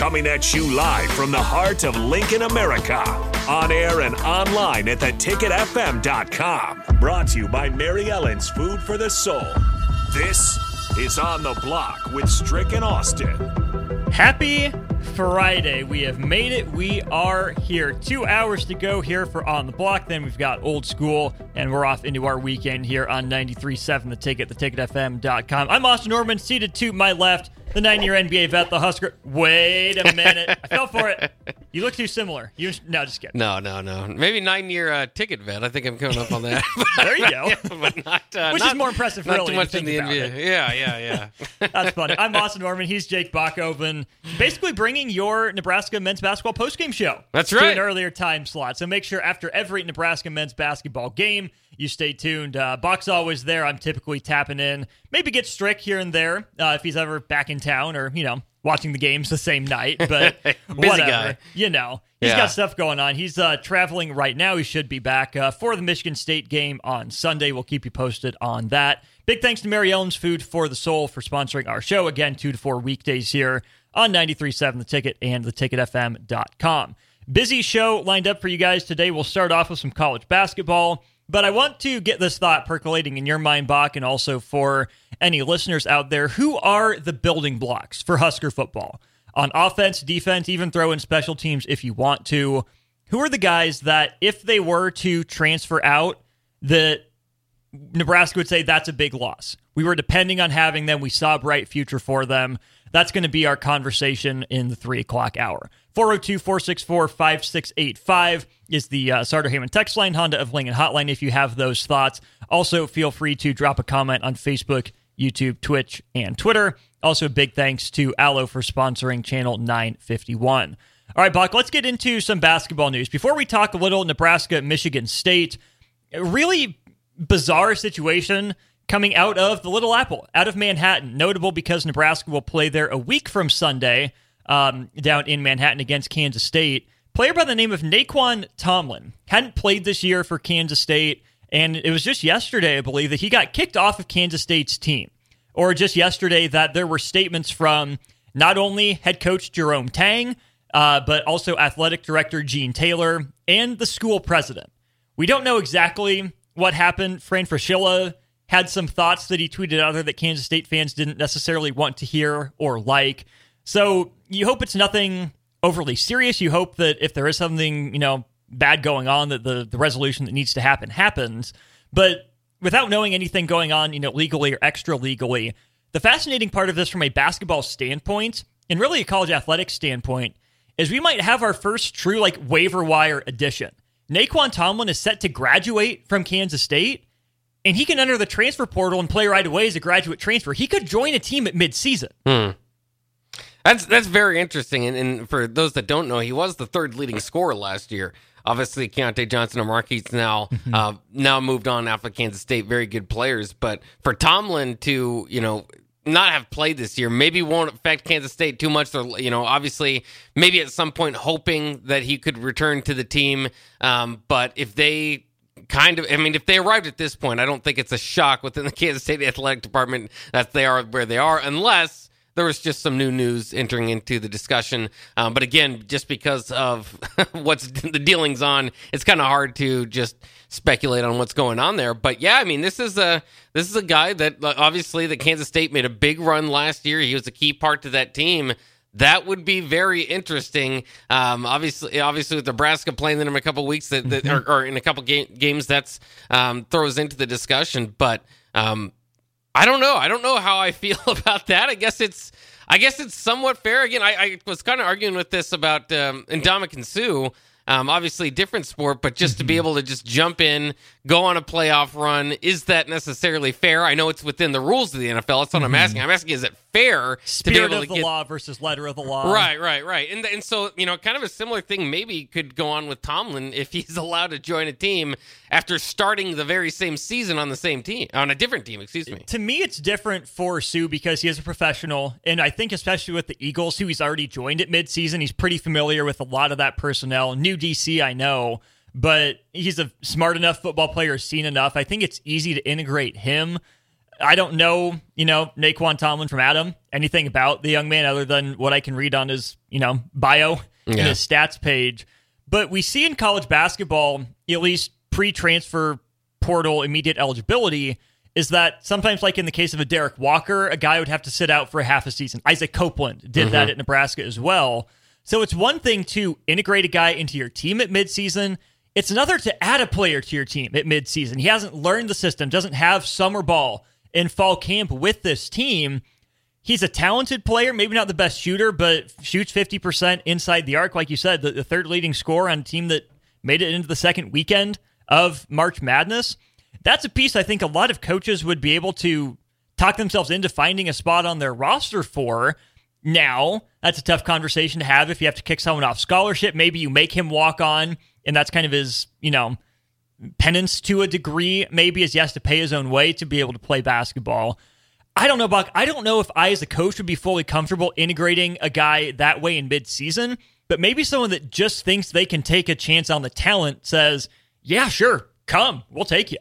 Coming at you live from the heart of Lincoln, America. On air and online at theticketfm.com. Brought to you by Mary Ellen's Food for the Soul. This is On the Block with Strick and Austin. Happy Friday. We have made it. We are here. Two hours to go here for On the Block. Then we've got Old School, and we're off into our weekend here on 93.7 The Ticket, theticketfm.com. I'm Austin Norman, seated to my left the nine-year NBA vet, the Husker. Wait a minute, I fell for it. You look too similar. You no, just kidding. No, no, no. Maybe nine-year uh, ticket vet. I think I'm coming up on that. there you go. but not, uh, Which not, is more impressive, not really. too much in the NBA. it. Yeah, yeah, yeah. That's funny. I'm Austin Norman. He's Jake Bachoven. Basically, bringing your Nebraska men's basketball postgame show. That's To right. an earlier time slot. So make sure after every Nebraska men's basketball game, you stay tuned. Uh, Buck's always there. I'm typically tapping in. Maybe get Strick here and there uh, if he's ever back in town or you know watching the games the same night. But Busy whatever. guy. You know. He's Yeah. got stuff going on. He's uh, traveling right now. He should be back uh, for the Michigan State game on Sunday. We'll keep you posted on that. Big thanks to Mary Ellen's Food for the Soul for sponsoring our show. Again, two to four weekdays here on 93.7 The Ticket and theticketfm.com. Busy show lined up for you guys today. We'll start off with some college basketball. But I want to get this thought percolating in your mind, Bach, and also for any listeners out there. Who are the building blocks for Husker football? On offense, defense, even throw in special teams if you want to. Who are the guys that, if they were to transfer out, that Nebraska would say that's a big loss. We were depending on having them. We saw a bright future for them. That's going to be our conversation in the three o'clock hour. 402 464 5685 is the uh, Sartor Hamann text line, Honda of Lincoln hotline if you have those thoughts. Also, feel free to drop a comment on Facebook, YouTube, Twitch, and Twitter. Also, big thanks to Allo for sponsoring Channel 951. All right, Buck, let's get into some basketball news. Before we talk a little Nebraska, Michigan State, really bizarre situation coming out of the Little Apple, out of Manhattan. Notable because Nebraska will play there a week from Sunday um, down in Manhattan against Kansas State. Player by the name of Nae'Qwan Tomlin hadn't played this year for Kansas State, and it was just yesterday, I believe, that he got kicked off of Kansas State's team. Or just yesterday that there were statements from not only head coach Jerome Tang, uh, but also athletic director Gene Taylor and the school president. We don't know exactly what happened. Fran Fraschilla had some thoughts that he tweeted out there that Kansas State fans didn't necessarily want to hear or like. So you hope it's nothing overly serious. You hope that if there is something, you know, bad going on, that the, the resolution that needs to happen happens. But without knowing anything going on, you know, legally or extra legally, the fascinating part of this from a basketball standpoint and really a college athletics standpoint is we might have our first true like waiver wire edition. Nae'Qwan Tomlin is set to graduate from Kansas State, and he can enter the transfer portal and play right away as a graduate transfer. He could join a team at midseason. That's that's very interesting. And, and for those that don't know, he was the third leading scorer last year. Obviously, Keyontae Johnson and Markquis now uh, now moved on after Kansas State. Very good players, but for Tomlin to you know not have played this year maybe won't affect Kansas State too much. They're you know obviously maybe at some point hoping that he could return to the team. Um, but if they kind of. I mean, if they arrived at this point, I don't think it's a shock within the Kansas State athletic department that they are where they are, unless there was just some new news entering into the discussion. Um, but again, just because of what's the dealings on, it's kind of hard to just speculate on what's going on there. But yeah, I mean, this is a this is a guy that obviously the Kansas State made a big run last year. He was a key part to that team. That would be very interesting. Um, obviously, obviously with Nebraska playing them in a couple weeks, that, that or, or, in a couple ga- games, that's um, throws into the discussion. But um, I don't know. I don't know how I feel about that. I guess it's I guess it's somewhat fair. Again, I, I was kind of arguing with this about um, Ndamukong Suh. Um, obviously, different sport, but just to be mm-hmm. able to just jump in, go on a playoff run, is that necessarily fair? I know it's within the rules of the NFL. That's what I'm mm-hmm. asking. I'm asking, is it fair Spirit to be able of to the get law versus letter of the law? Right, right, right. And and so you know, kind of a similar thing maybe could go on with Tomlin if he's allowed to join a team after starting the very same season on the same team on a different team. Excuse me. To me, it's different for Suh because he is a professional, and I think especially with the Eagles, who he's already joined at midseason, he's pretty familiar with a lot of that personnel. New DC, I know, but he's a smart enough football player, seen enough. I think it's easy to integrate him. I don't know, you know, Nae'Qwan Tomlin from Adam, anything about the young man other than what I can read on his, you know, bio yeah. and his stats page. But we see in college basketball, at least pre transfer portal immediate eligibility is that sometimes, like in the case of a Derrick Walker, a guy would have to sit out for a half a season. Isaac Copeland did mm-hmm. that at Nebraska as well. So it's one thing to integrate a guy into your team at midseason. It's another to add a player to your team at midseason. He hasn't learned the system, doesn't have summer ball in fall camp with this team. He's a talented player, maybe not the best shooter, but shoots 50% inside the arc. Like you said, the, the third leading scorer on a team that made it into the second weekend of March Madness. That's a piece I think a lot of coaches would be able to talk themselves into finding a spot on their roster for. Now, that's a tough conversation to have if you have to kick someone off scholarship. Maybe you make him walk on, and that's kind of his, you know, penance to a degree. Maybe as he has to pay his own way to be able to play basketball. I don't know, Buck. I don't know if I, as a coach, would be fully comfortable integrating a guy that way in midseason, but maybe someone that just thinks they can take a chance on the talent says, yeah, sure, come, we'll take you.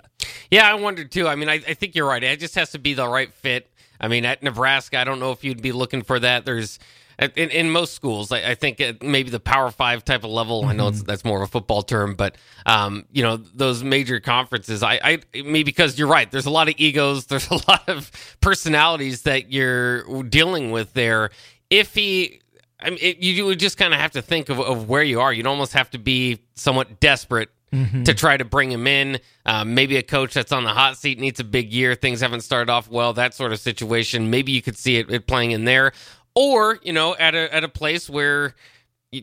Yeah, I wondered too. I mean, I, I think you're right. It just has to be the right fit. I mean, at Nebraska, I don't know if you'd be looking for that. There's in, in most schools, I, I think maybe the Power Five type of level. Mm-hmm. I know that's more of a football term, but um, you know those major conferences. I, I because you're right. There's a lot of egos. There's a lot of personalities that you're dealing with there. If he I mean, it, you would just kind of have to think of, of, where you are. You'd almost have to be somewhat desperate mm-hmm. to try to bring him in. Um, maybe a coach that's on the hot seat needs a big year. Things haven't started off well. That sort of situation. Maybe you could see it, it playing in there, or you know, at a at a place where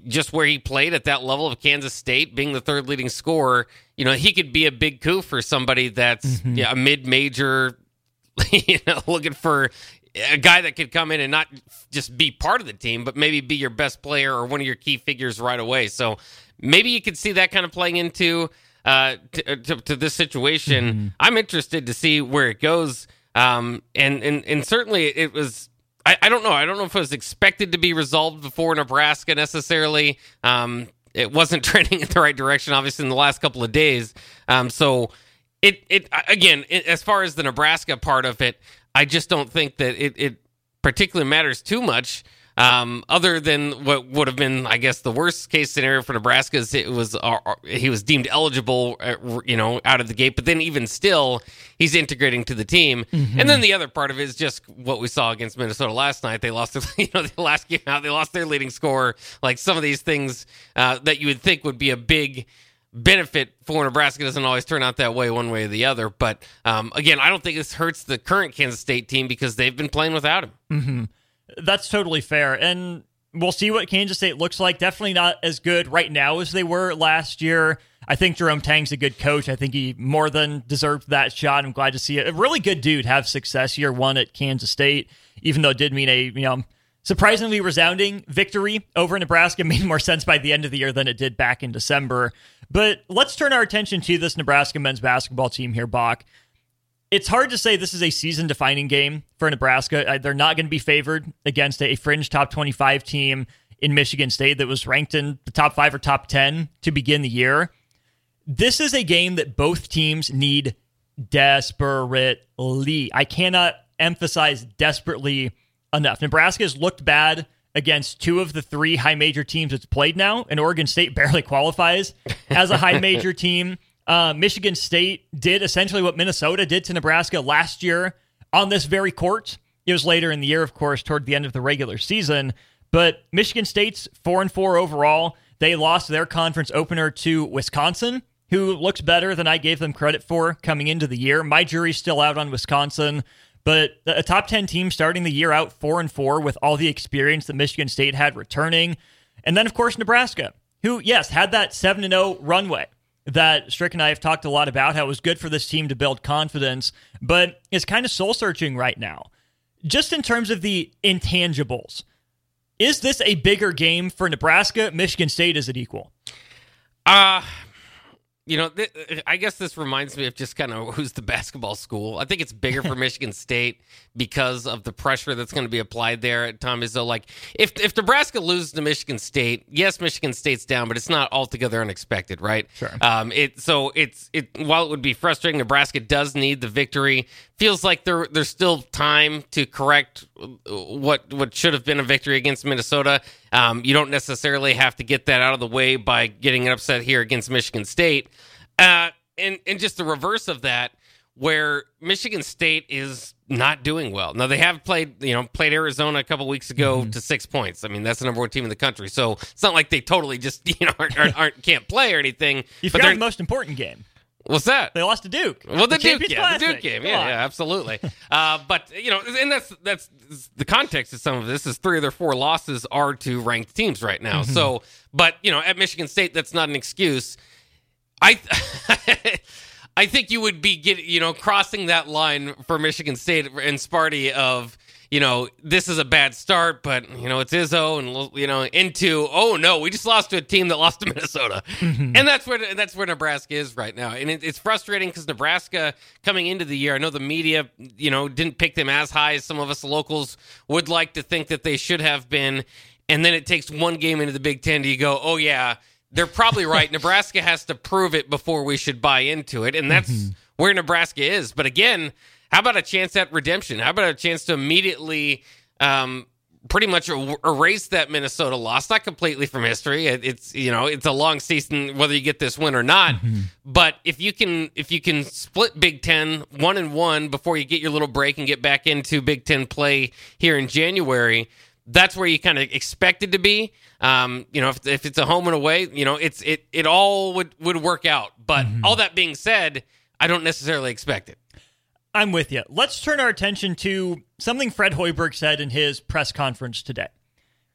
just where he played at that level of Kansas State, being the third leading scorer, you know, he could be a big coup for somebody that's mm-hmm. yeah, a mid major, you know, looking for a guy that could come in and not just be part of the team, but maybe be your best player or one of your key figures right away. So maybe you could see that kind of playing into uh, to, uh, to, to, this situation. Mm-hmm. I'm interested to see where it goes. Um, and, and, and certainly it was, I, I don't know. I don't know if it was expected to be resolved before Nebraska necessarily. Um, it wasn't trending in the right direction, obviously, in the last couple of days. Um, so it, it, again, it, as far as the Nebraska part of it, I just don't think that it, it particularly matters too much um, other than what would have been, I guess, the worst case scenario for Nebraska is it was uh, uh he was deemed eligible, uh, you know, out of the gate. But then even still, he's integrating to the team. Mm-hmm. And then the other part of it is just what we saw against Minnesota last night. They lost, their, you know, the last game out. They lost their leading scorer. Like some of these things uh, that you would think would be a big benefit for Nebraska doesn't always turn out that way one way or the other. But um, again, I don't think this hurts the current Kansas State team because they've been playing without him. Mm-hmm. That's totally fair. And we'll see what Kansas State looks like. Definitely not as good right now as they were last year. I think Jerome Tang's a good coach. I think he more than deserved that shot. I'm glad to see. A really good dude have success year one at Kansas State, even though it did mean a you know surprisingly resounding victory over Nebraska. Made more sense by the end of the year than it did back in December. But let's turn our attention to this Nebraska men's basketball team here, Bach it's hard to say this is a season defining game for Nebraska. Uh, they're not going to be favored against a fringe top 25 team in Michigan State that was ranked in the top five or top 10 to begin the year. This is a game that both teams need desperately. I cannot emphasize desperately enough. Nebraska has looked bad against two of the three high major teams it's played now, and Oregon State barely qualifies as a high major team. Uh, Michigan State did essentially what Minnesota did to Nebraska last year on this very court. It was later in the year, of course, toward the end of the regular season. But Michigan State's four and four overall. They lost their conference opener to Wisconsin, who looks better than I gave them credit for coming into the year. My jury's still out on Wisconsin, but a top 10 team starting the year out 4 and 4 with all the experience that Michigan State had returning. And then of course Nebraska, who yes, had that 7 and 0 runway that Strick and I have talked a lot about how it was good for this team to build confidence, but it's kind of soul searching right now. Just in terms of the intangibles. Is this a bigger game for Nebraska? Michigan State is it equal? Uh you know, th- I guess this reminds me of just kind of who's the basketball school. I think it's bigger for Michigan State because of the pressure that's going to be applied there at Tom Izzo. Like, if if Nebraska loses to Michigan State, yes, Michigan State's down, but it's not altogether unexpected, right? Sure. Um, it so it's it while it would be frustrating, Nebraska does need the victory. Feels like there there's still time to correct what what should have been a victory against Minnesota. Um, you don't necessarily have to get that out of the way by getting an upset here against Michigan State. Uh, and and just the reverse of that, where Michigan State is not doing well. Now they have played, you know, played Arizona a couple weeks ago Mm-hmm. to six points. I mean, that's the number one team in the country. So it's not like they totally just, you know, aren't, aren't, aren't can't play or anything. You forgot the most important game. What's that? They lost to Duke. Well, the, Duke, Champions yeah, the Duke game, Come yeah, on. yeah, absolutely. uh, but you know, and that's that's the context of some of this is three of their four losses are to ranked teams right now. Mm-hmm. So, but you know, at Michigan State, that's not an excuse. I. I think you would be get you know crossing that line for Michigan State and Sparty of you know this is a bad start, but you know it's Izzo and you know into oh no we just lost to a team that lost to Minnesota, mm-hmm. and that's where that's where Nebraska is right now, and it, it's frustrating because Nebraska coming into the year, I know the media you know didn't pick them as high as some of us locals would like to think that they should have been, and then it takes one game into the Big Ten to you go oh yeah they're probably right. Nebraska has to prove it before we should buy into it, and that's mm-hmm. where Nebraska is. But again, how about a chance at redemption? How about a chance to immediately, um, pretty much er- erase that Minnesota loss? Not completely from history. It, it's you know it's a long season whether you get this win or not. But if you can if you can split Big Ten one and one before you get your little break and get back into Big Ten play here in January that's where you kind of expect it to be. Um, you know, if, if it's a home and away, you know, it's it it all would would work out. But all that being said, I don't necessarily expect it. I'm with you. Let's turn our attention to something Fred Hoiberg said in his press conference today.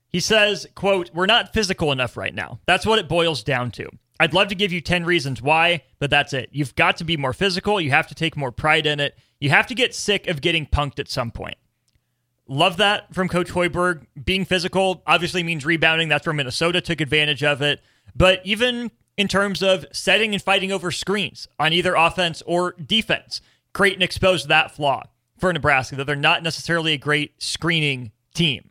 He says, quote, We're not physical enough right now. That's what it boils down to. I'd love to give you 10 reasons why, but that's it. You've got to be more physical. You have to take more pride in it. You have to get sick of getting punked at some point. Love that from Coach Hoiberg. Being physical obviously means rebounding. That's where Minnesota took advantage of it. But even in terms of setting and fighting over screens on either offense or defense, Creighton exposed that flaw for Nebraska, that they're not necessarily a great screening team.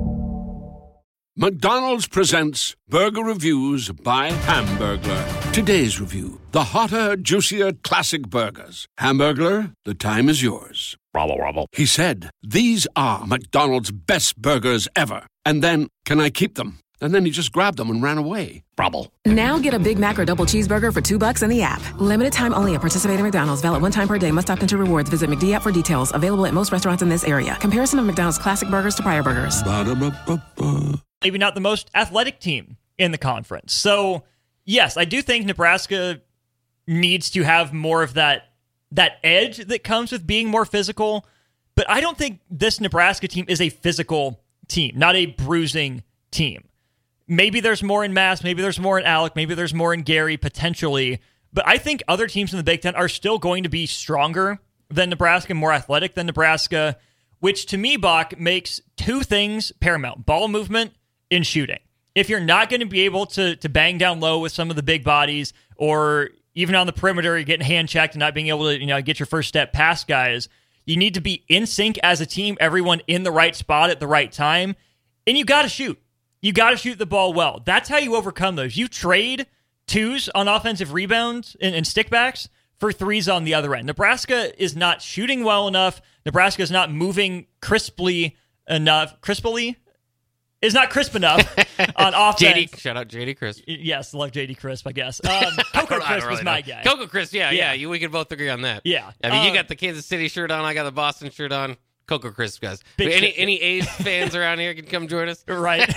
McDonald's presents Burger Reviews by Hamburglar. Today's review the hotter, juicier classic burgers. Hamburglar, the time is yours. Robble, robble. He said, These are McDonald's best burgers ever. And then, can I keep them? And then he just grabbed them and ran away. Robble. Now get a Big Mac or double cheeseburger for two bucks in the app. Limited time only at participating McDonald's. Valid one time per day. Must opt into rewards. Visit McD app for details. Available at most restaurants in this area. Comparison of McDonald's classic burgers to prior burgers. Ba-da-ba-ba-ba. Maybe not the most athletic team in the conference. So, yes, I do think Nebraska needs to have more of that that edge that comes with being more physical, but I don't think this Nebraska team is a physical team, not a bruising team. Maybe there's more in Mast, maybe there's more in Allick, maybe there's more in Gary potentially, but I think other teams in the Big 10 are still going to be stronger than Nebraska, more athletic than Nebraska, which to me, Bach, makes two things paramount ball movement in shooting. If you're not going to be able to to bang down low with some of the big bodies, or even on the perimeter, you're getting hand checked and not being able to you know get your first step past guys, you need to be in sync as a team, everyone in the right spot at the right time, and you got to shoot. You got to shoot the ball well. That's how you overcome those. You trade twos on offensive rebounds and, and stickbacks for threes on the other end. Nebraska is not shooting well enough. Nebraska is not moving crisply enough. Crisply is not crisp enough on offense. JD, shout out JD Chris. Yes, love JD Crisp, I guess. Um, Coco Crisp is my guy. Coco Crisp, yeah, yeah, Yeah. you, we can both agree on that. Yeah. I mean, you Uh, got the Kansas City shirt on, I got the Boston shirt on. Coco Crisp, guys. Big any any A's fans around here can come join us. Right.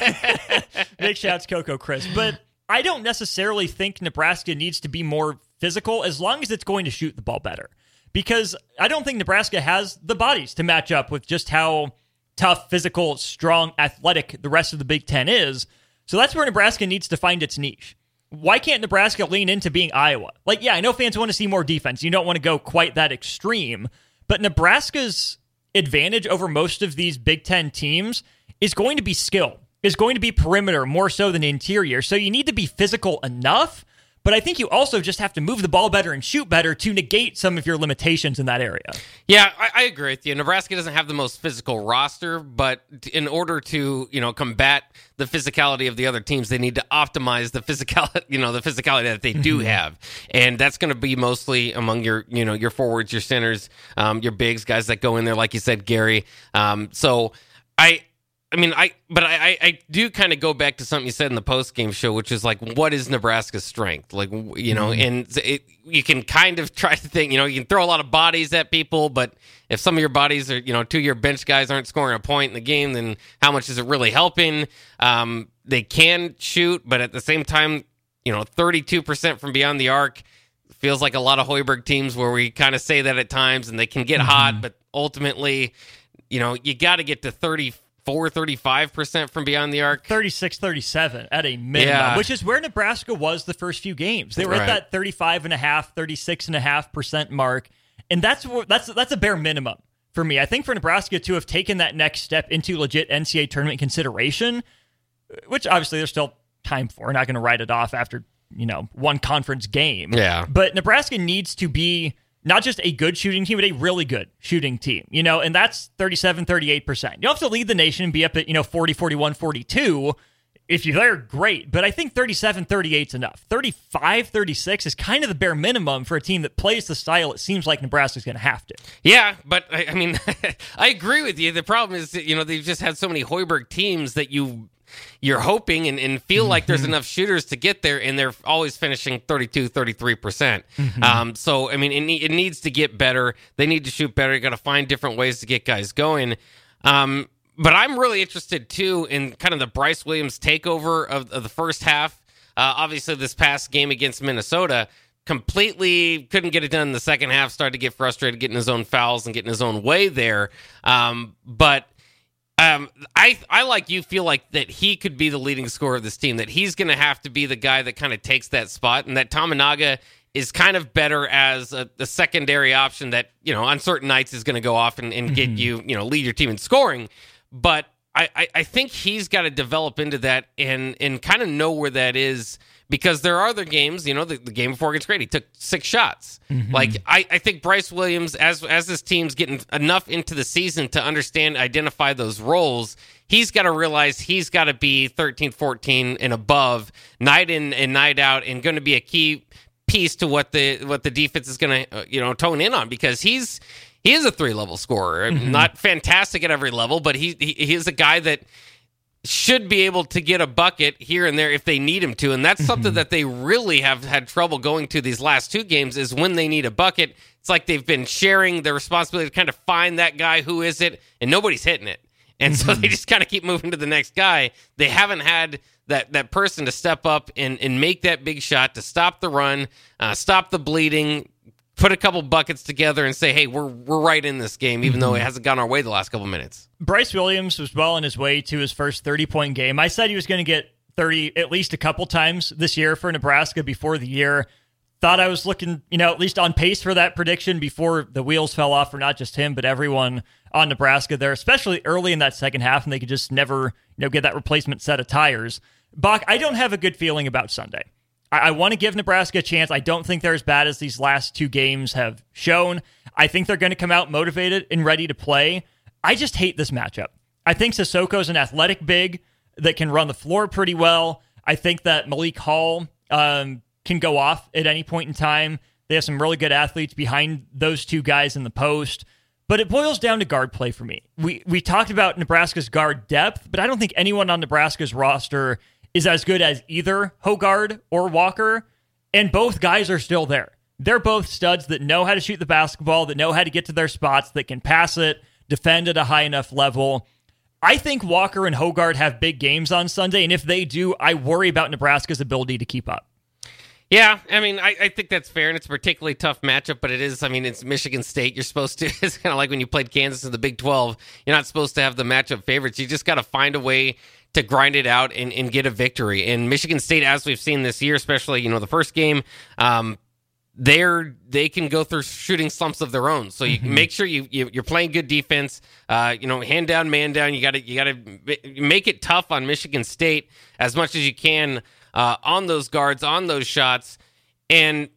Big shouts, Coco Crisp. But I don't necessarily think Nebraska needs to be more physical as long as it's going to shoot the ball better. Because I don't think Nebraska has the bodies to match up with just how tough, physical, strong, athletic the rest of the Big Ten is. So that's where Nebraska needs to find its niche. Why can't Nebraska lean into being Iowa? Like, yeah, I know fans want to see more defense. You don't want to go quite that extreme. But Nebraska's advantage over most of these Big Ten teams is going to be skill, is going to be perimeter more so than interior. So you need to be physical enough, but I think you also just have to move the ball better and shoot better to negate some of your limitations in that area. Yeah, I, I agree with you. Nebraska doesn't have the most physical roster, but in order to you know combat the physicality of the other teams, they need to optimize the physicality, you know, the physicality that they do have, and that's going to be mostly among your you know your forwards, your centers, um, your bigs, guys that go in there, like you said, Gary. Um, so I. I mean, I but I, I, I do kind of go back to something you said in the post game show, which is like, what is Nebraska's strength? Like, you know, and it, you can kind of try to think, you know, you can throw a lot of bodies at people, but if some of your bodies are, you know, two your bench guys aren't scoring a point in the game, then how much is it really helping? Um, they can shoot, but at the same time, you know, 32% from beyond the arc feels like a lot of Hoiberg teams where we kind of say that at times and they can get hot, but ultimately, you know, you got to get to 34, 35% from beyond the arc. 36 37 at a minimum, Yeah. which is where Nebraska was the first few games. They were Right. at that 35 and a half, 36 and a half percent mark. And that's that's that's a bare minimum for me. I think for Nebraska to have taken that next step into legit NCAA tournament consideration, which obviously there's still time for. We're not going to write it off after, you know, one conference game. Yeah. But Nebraska needs to be not just a good shooting team, but a really good shooting team, you know, and that's 37, 38%. You have to lead the nation and be up at, you know, 40, 41, 42. If you're there, great. But I think 37, 38 is enough. 35, 36 is kind of the bare minimum for a team that plays the style it seems like Nebraska's going to have to. Yeah, but I, I mean, I agree with you. The problem is, that, you know, they've just had so many Hoiberg teams that you you're hoping and, and feel like there's enough shooters to get there, and they're always finishing 32, 33 percent. Um, so I mean, it, it needs to get better. They need to shoot better. You got to find different ways to get guys going. Um, but I'm really interested too in kind of the Brice Williams takeover of, of the first half. Uh, obviously, this past game against Minnesota, completely couldn't get it done in the second half. Started to get frustrated, getting his own fouls and getting his own way there. Um, but Um, I I like you feel like that he could be the leading scorer of this team. That he's going to have to be the guy that kind of takes that spot, and that Tominaga is kind of better as a, a, secondary option that you know on certain nights is going to go off and, and mm-hmm. get you you know lead your team in scoring. But I, I, I think he's got to develop into that and and kind of know where that is because there are other games, you know, the, the game before against great, he took six shots. Mm-hmm. Like I, I think Brice Williams, as as this team's getting enough into the season to understand, identify those roles, he's got to realize he's got to be 13, 14 and above night in and night out and going to be a key piece to what the what the defense is going to uh, you know tone in on because he's he is a three level scorer, mm-hmm. not fantastic at every level, but he, he he is a guy that should be able to get a bucket here and there if they need him to. And that's something mm-hmm. that they really have had trouble going to these last two games is when they need a bucket. It's like they've been sharing the responsibility to kind of find that guy who is it, and nobody's hitting it. And so they mm-hmm. just kind of keep moving to the next guy. They haven't had that that person to step up and, and make that big shot to stop the run, uh, stop the bleeding, put a couple buckets together and say, "Hey, we're we're right in this game," even though it mhm. hasn't gone our way the last couple minutes. Brice Williams was well on his way to his first thirty point game. I said he was going to get thirty at least a couple times this year for Nebraska before the year. Thought I was looking, you know, at least on pace for that prediction before the wheels fell off for not just him but everyone on Nebraska there, especially early in that second half, and they could just never, you know, get that replacement set of tires. Bach, I don't have a good feeling about Sunday. I, I want to give Nebraska a chance. I don't think they're as bad as these last two games have shown. I think they're going to come out motivated and ready to play. I just hate this matchup. I think Sissoko's an athletic big that can run the floor pretty well. I think that Malik Hall um, can go off at any point in time. They have some really good athletes behind those two guys in the post. But it boils down to guard play for me. We we talked about Nebraska's guard depth, but I don't think anyone on Nebraska's roster is as good as either Hoggard or Walker, and both guys are still there. They're both studs that know how to shoot the basketball, that know how to get to their spots, that can pass it, defend at a high enough level. I think Walker and Hoggard have big games on Sunday, and if they do, I worry about Nebraska's ability to keep up. Yeah, I mean, I, I, think that's fair, and it's a particularly tough matchup. But it is, I mean, it's Michigan State. You're supposed to. It's kind of like when you played Kansas in the Big Twelve. You're not supposed to have the matchup favorites. You just got to find a way to grind it out and, and get a victory. And Michigan State, as we've seen this year, especially you know the first game, um, they're they can go through shooting slumps of their own. So you mm-hmm. make sure you, you are playing good defense. Uh, you know, hand down, man down. You got to you got to make it tough on Michigan State as much as you can uh, on those guards, on those shots, and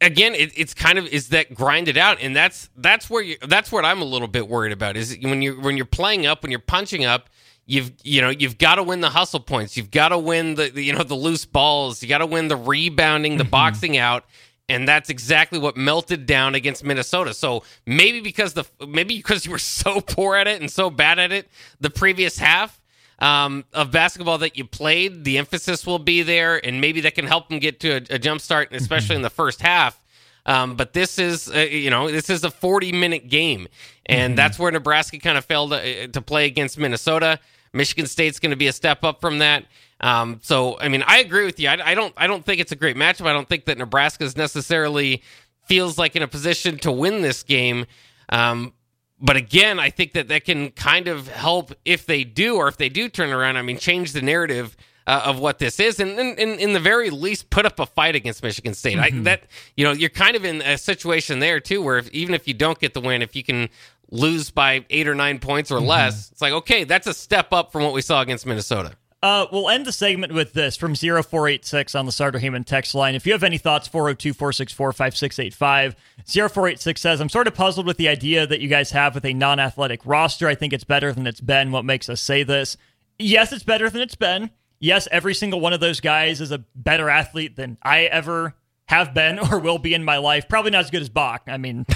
again, it, it's kind of is that grinded out, and that's that's where you that's what I'm a little bit worried about is when you when you're playing up, when you're punching up you've you know you've got to win the hustle points. You've got to win the, the, you know the loose balls. You got to win the rebounding the mm-hmm. boxing out. And that's exactly what melted down against Minnesota. So maybe because the maybe because you were so poor at it and so bad at it the previous half um, of basketball that you played the emphasis will be there. And maybe that can help them get to a, a jump start especially in the first half. Um, but this is, uh, you know, this is a 40 minute game, and mm-hmm. that's where Nebraska kind of failed to, uh, to play against Minnesota. Michigan State's going to be a step up from that. Um, so, I mean, I agree with you. I, I, don't. I don't think it's a great matchup. I don't think that Nebraska is necessarily feels like in a position to win this game. Um, but again, I think that that can kind of help if they do, or if they do turn around. I mean, change the narrative uh, of what this is, and in the very least, put up a fight against Michigan State. Mm-hmm. I, that you know, you're kind of in a situation there too, where if, even if you don't get the win, if you can lose by eight or nine points or mm-hmm. less, it's like, okay, that's a step up from what we saw against Minnesota. Uh, we'll end the segment with this from 0486 on the Sartor Hamann text line. If you have any thoughts, 402 464 5685. 0486 says, I'm sort of puzzled with the idea that you guys have with a non athletic roster. I think it's better than it's been. What makes us say this? Yes, it's better than it's been. Yes, every single one of those guys is a better athlete than I ever have been or will be in my life. Probably not as good as Bach. I mean,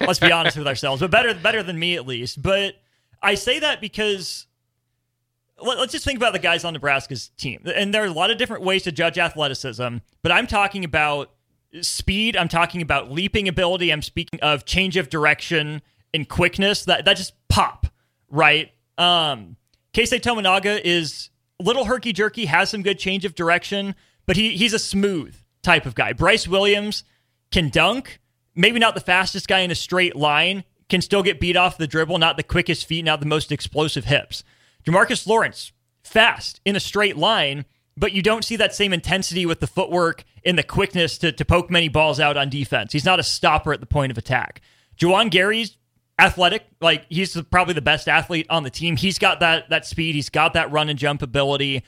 let's be honest with ourselves, but better better than me at least. But I say that because let, us just think about the guys on Nebraska's team. And there are a lot of different ways to judge athleticism, but I'm talking about speed, I'm talking about leaping ability, I'm speaking of change of direction and quickness that that just pop, right? Um Keisei Tominaga is little herky jerky, has some good change of direction, but he he's a smooth type of guy. Brice Williams can dunk, maybe not the fastest guy in a straight line, can still get beat off the dribble, not the quickest feet, not the most explosive hips. Jamarques Lawrence, fast in a straight line, but you don't see that same intensity with the footwork and the quickness to, to poke many balls out on defense. He's not a stopper at the point of attack. Juwan Gary's athletic, like he's probably the best athlete on the team. He's got that that speed, he's got that run and jump ability.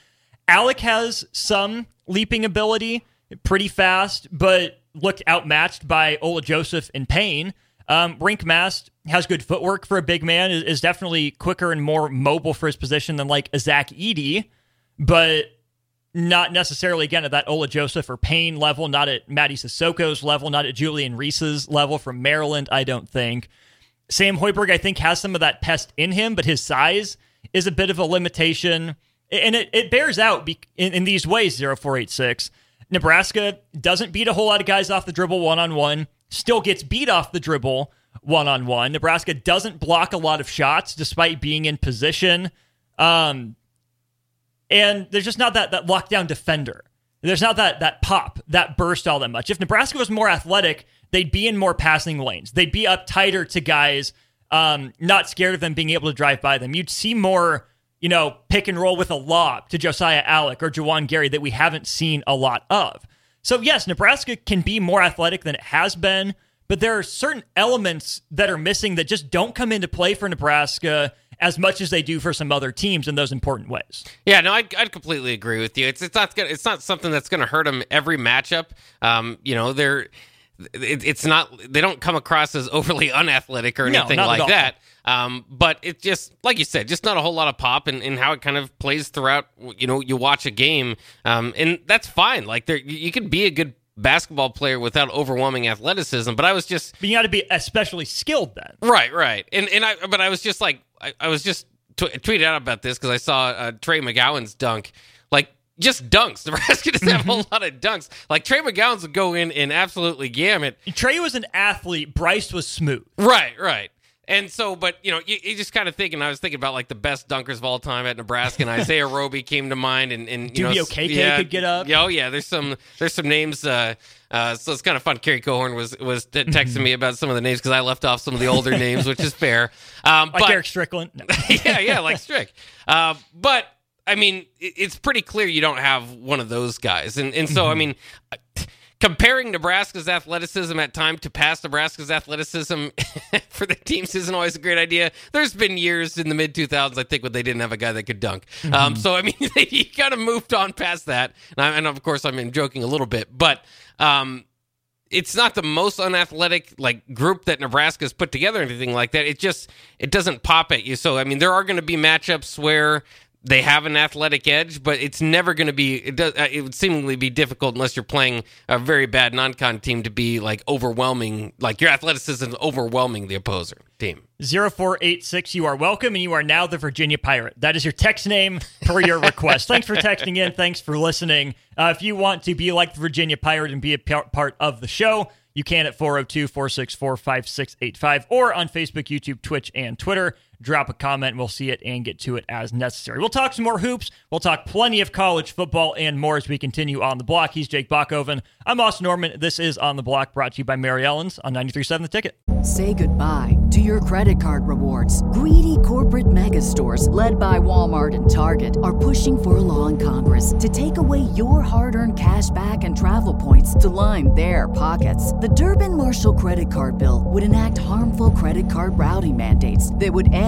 Allick has some leaping ability, pretty fast, but looked outmatched by Ola Joseph and Payne. Um, Mast has good footwork for a big man, is, is, definitely quicker and more mobile for his position than like a Zach Edey, but not necessarily, again, at that Ola Joseph or Payne level, not at Mady Sissoko's level, not at Julian Reese's level from Maryland, I don't think. Sam Hoiberg, I think, has some of that pest in him, but his size is a bit of a limitation. And it, it bears out in, in these ways, 0486. Nebraska doesn't beat a whole lot of guys off the dribble one on one, still gets beat off the dribble one on one. Nebraska doesn't block a lot of shots despite being in position. Um, and there's just not that that lockdown defender. There's not that that pop, that burst all that much. If Nebraska was more athletic, they'd be in more passing lanes. They'd be up tighter to guys, um, not scared of them being able to drive by them. You'd see more, you know, pick and roll with a lob to Josiah Allick or Juwan Gary that we haven't seen a lot of. So yes, Nebraska can be more athletic than it has been, but there are certain elements that are missing that just don't come into play for Nebraska as much as they do for some other teams in those important ways. Yeah, no, I'd, I'd completely agree with you. It's it's not it's not something that's going to hurt them every matchup. Um, you know, they're it, it's not they don't come across as overly unathletic or anything no, like that. Um, but it's just like you said, just not a whole lot of pop in, in how it kind of plays throughout. You know, you watch a game, um, and that's fine. Like there, you can be a good basketball player without overwhelming athleticism. But I was just, but you got to be especially skilled then. Right, right. And and I, but I was just like, I, I was just t- tweeted out about this because I saw uh, Trey McGowan's dunk. Just dunks. Nebraska doesn't have a whole lot of dunks. Like Trey McGowens would go in and absolutely gamut. Trey was an athlete. Brice was smooth. Right, right. And so, but you know, you, you just kind of thinking. I was thinking about like the best dunkers of all time at Nebraska, and Isaiah Roby came to mind, and and you Dubio know, KK yeah, could get up. Yeah, oh yeah, there's some there's some names. Uh, uh, so it's kind of fun. Kerry Cohorn was was texting me about some of the names because I left off some of the older names, which is fair. Um, like but, Erick Strickland. No. yeah, yeah, like Strick. Uh, but I mean, it's pretty clear you don't have one of those guys, and and so mm-hmm. I mean comparing Nebraska's athleticism at time to past Nebraska's athleticism for the teams isn't always a great idea. There's been years in the mid 2000s, I think, when they didn't have a guy that could dunk. Um, mm-hmm. Um, so I mean, he kind of moved on past that, and, I, and, of course, I'm joking a little bit, but. Um, it's not the most unathletic like group that Nebraska's put together, or anything like that. It just it doesn't pop at you. So I mean, there are going to be matchups where they have an athletic edge, but it's never going to be. It does. Uh, it would seemingly be difficult unless you're playing a very bad non-con team to be like overwhelming. Like your athleticism overwhelming the opposer team. Zero four eight six. You are welcome, and you are now the Virginia Pirate. That is your text name per your request. Thanks for texting in. Thanks for listening. Uh, if you want to be like the Virginia Pirate and be a part of the show, you can at 402 464 5685 or on Facebook, YouTube, Twitch, and Twitter drop a comment. We'll see it and get to it as necessary. We'll talk some more hoops. We'll talk plenty of college football and more as we continue on the block. He's Jake Bachhoven. I'm Austin Norman. This is On the Block brought to you by Mary Ellen's on 93.7 The Ticket. Say goodbye to your credit card rewards. Greedy corporate mega stores, led by Walmart and Target, are pushing for a law in Congress to take away your hard earned cash back and travel points to line their pockets. The Durbin Marshall credit card bill would enact harmful credit card routing mandates that would end